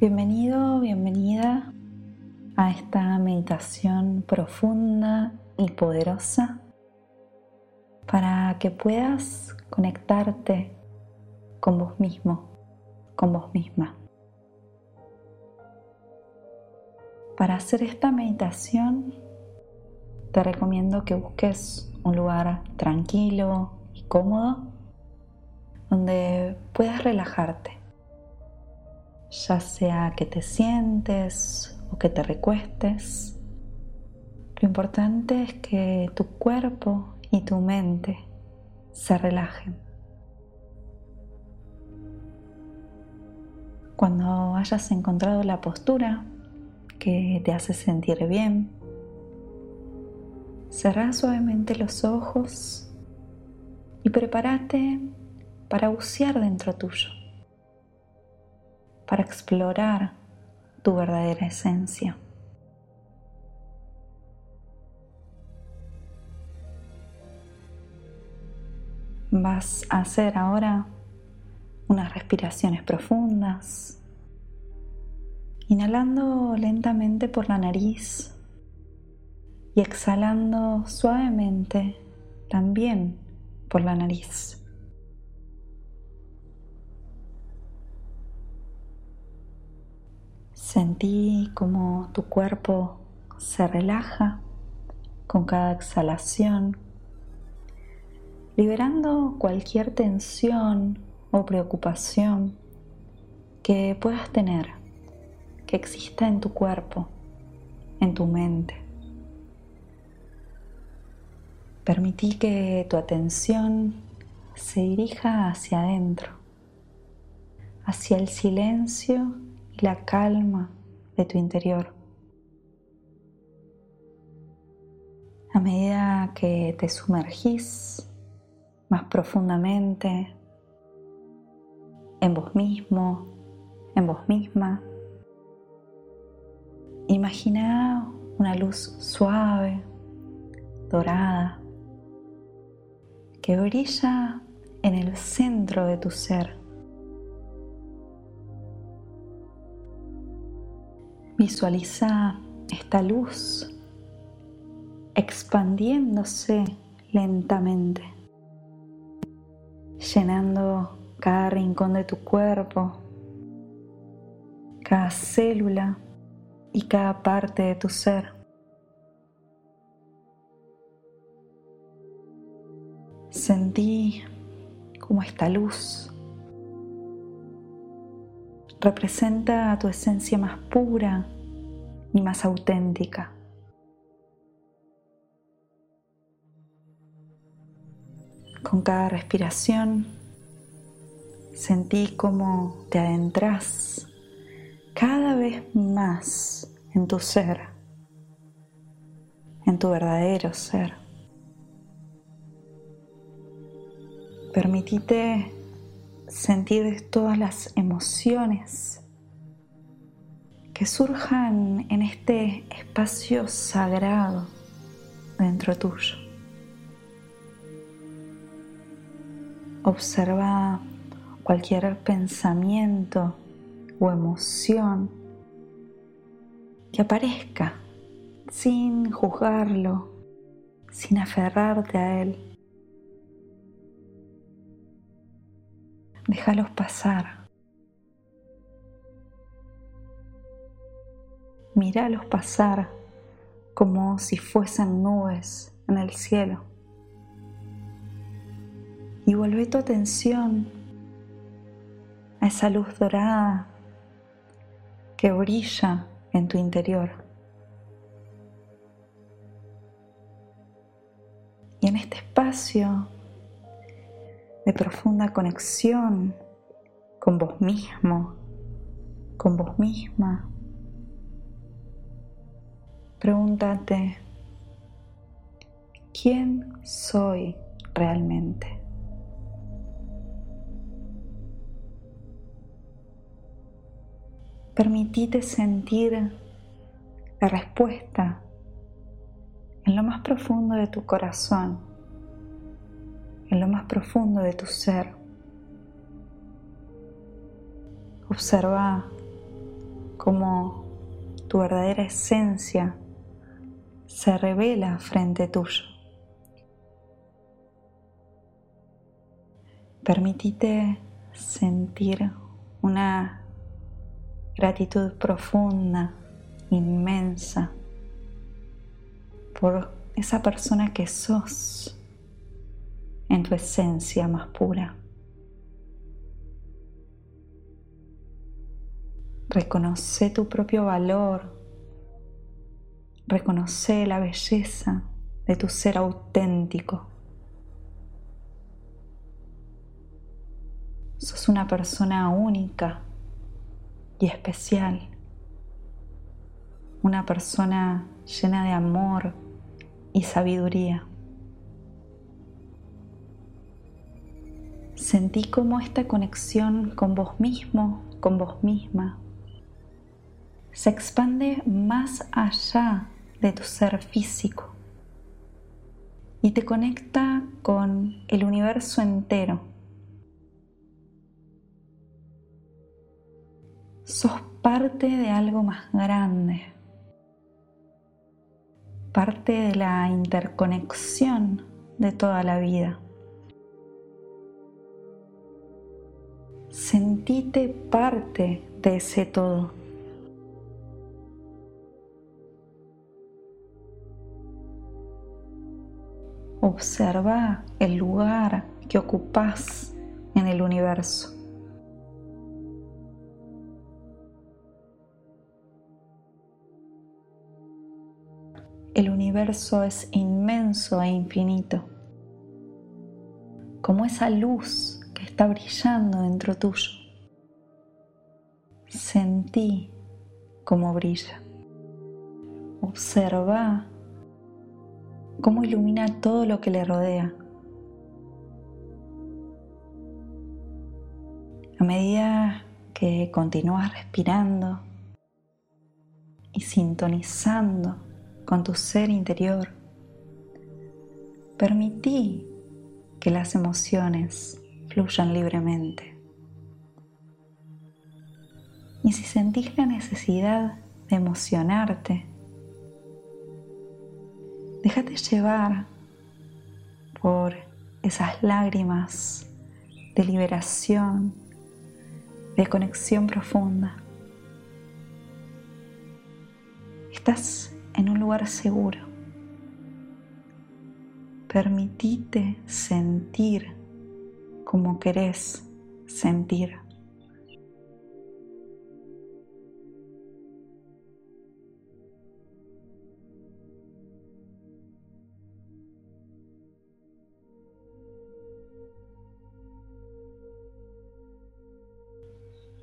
Bienvenido, bienvenida a esta meditación profunda y poderosa para que puedas conectarte con vos mismo, con vos misma. Para hacer esta meditación te recomiendo que busques un lugar tranquilo y cómodo donde puedas relajarte ya sea que te sientes o que te recuestes. Lo importante es que tu cuerpo y tu mente se relajen. Cuando hayas encontrado la postura que te hace sentir bien, cerrá suavemente los ojos y prepárate para bucear dentro tuyo para explorar tu verdadera esencia. Vas a hacer ahora unas respiraciones profundas, inhalando lentamente por la nariz y exhalando suavemente también por la nariz. Sentí como tu cuerpo se relaja con cada exhalación, liberando cualquier tensión o preocupación que puedas tener, que exista en tu cuerpo, en tu mente. Permití que tu atención se dirija hacia adentro, hacia el silencio la calma de tu interior. A medida que te sumergís más profundamente en vos mismo, en vos misma, imagina una luz suave, dorada, que brilla en el centro de tu ser. Visualiza esta luz expandiéndose lentamente, llenando cada rincón de tu cuerpo, cada célula y cada parte de tu ser. Sentí como esta luz representa tu esencia más pura y más auténtica. Con cada respiración sentí cómo te adentras cada vez más en tu ser, en tu verdadero ser. Permitite sentir todas las emociones que surjan en este espacio sagrado dentro tuyo. Observa cualquier pensamiento o emoción que aparezca sin juzgarlo, sin aferrarte a él. Déjalos pasar. Míralos pasar como si fuesen nubes en el cielo. Y vuelve tu atención a esa luz dorada que brilla en tu interior. Y en este espacio de profunda conexión con vos mismo, con vos misma. Pregúntate, ¿quién soy realmente? Permitite sentir la respuesta en lo más profundo de tu corazón en lo más profundo de tu ser. Observa cómo tu verdadera esencia se revela frente tuyo. Permitite sentir una gratitud profunda, inmensa, por esa persona que sos en tu esencia más pura. Reconoce tu propio valor. Reconoce la belleza de tu ser auténtico. Sos una persona única y especial. Una persona llena de amor y sabiduría. Sentí como esta conexión con vos mismo, con vos misma, se expande más allá de tu ser físico y te conecta con el universo entero. Sos parte de algo más grande, parte de la interconexión de toda la vida. Sentite parte de ese todo. Observa el lugar que ocupas en el universo. El universo es inmenso e infinito, como esa luz está brillando dentro tuyo. Sentí cómo brilla. Observa cómo ilumina todo lo que le rodea. A medida que continúas respirando y sintonizando con tu ser interior, permití que las emociones fluyan libremente. Y si sentís la necesidad de emocionarte, Déjate llevar por esas lágrimas de liberación, de conexión profunda. Estás en un lugar seguro. Permitite sentir como querés sentir.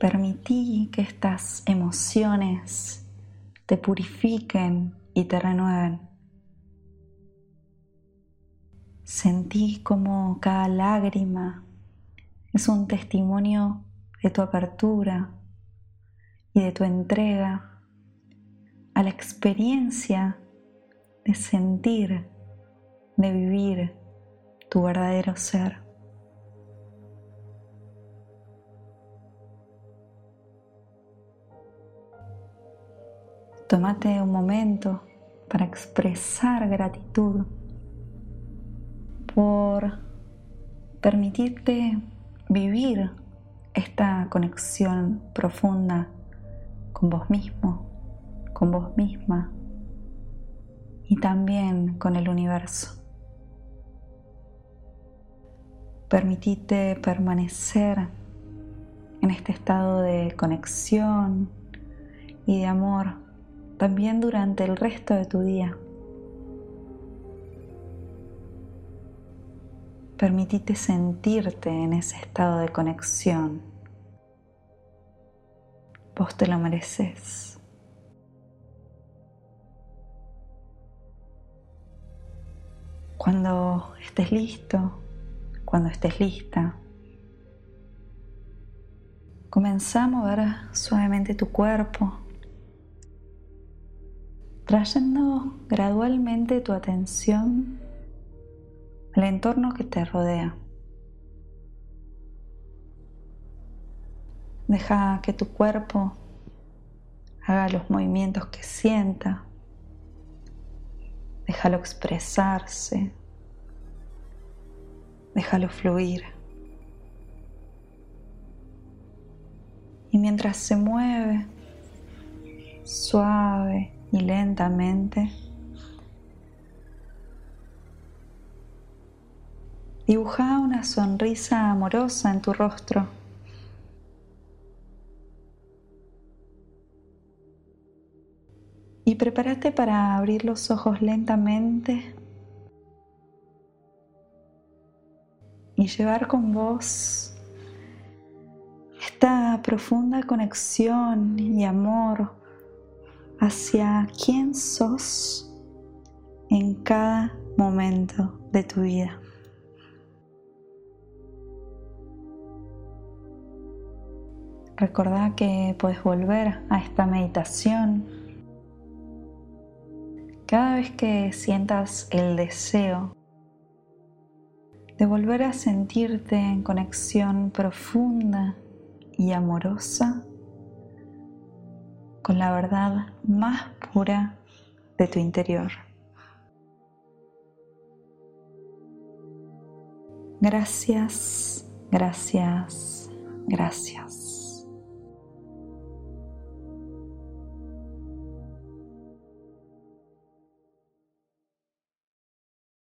Permití que estas emociones te purifiquen y te renueven. Sentí como cada lágrima es un testimonio de tu apertura y de tu entrega a la experiencia de sentir, de vivir tu verdadero ser. Tómate un momento para expresar gratitud por permitirte vivir esta conexión profunda con vos mismo, con vos misma y también con el universo. Permitite permanecer en este estado de conexión y de amor también durante el resto de tu día. Permitite sentirte en ese estado de conexión. Vos te lo mereces. Cuando estés listo, cuando estés lista, comenzá a mover suavemente tu cuerpo trayendo gradualmente tu atención al entorno que te rodea. Deja que tu cuerpo haga los movimientos que sienta. Déjalo expresarse. Déjalo fluir. Y mientras se mueve suave y lentamente, dibuja una sonrisa amorosa en tu rostro. Y prepárate para abrir los ojos lentamente y llevar con vos esta profunda conexión y amor hacia quién sos en cada momento de tu vida. Recordá que puedes volver a esta meditación cada vez que sientas el deseo de volver a sentirte en conexión profunda y amorosa con la verdad más pura de tu interior. Gracias, gracias, gracias.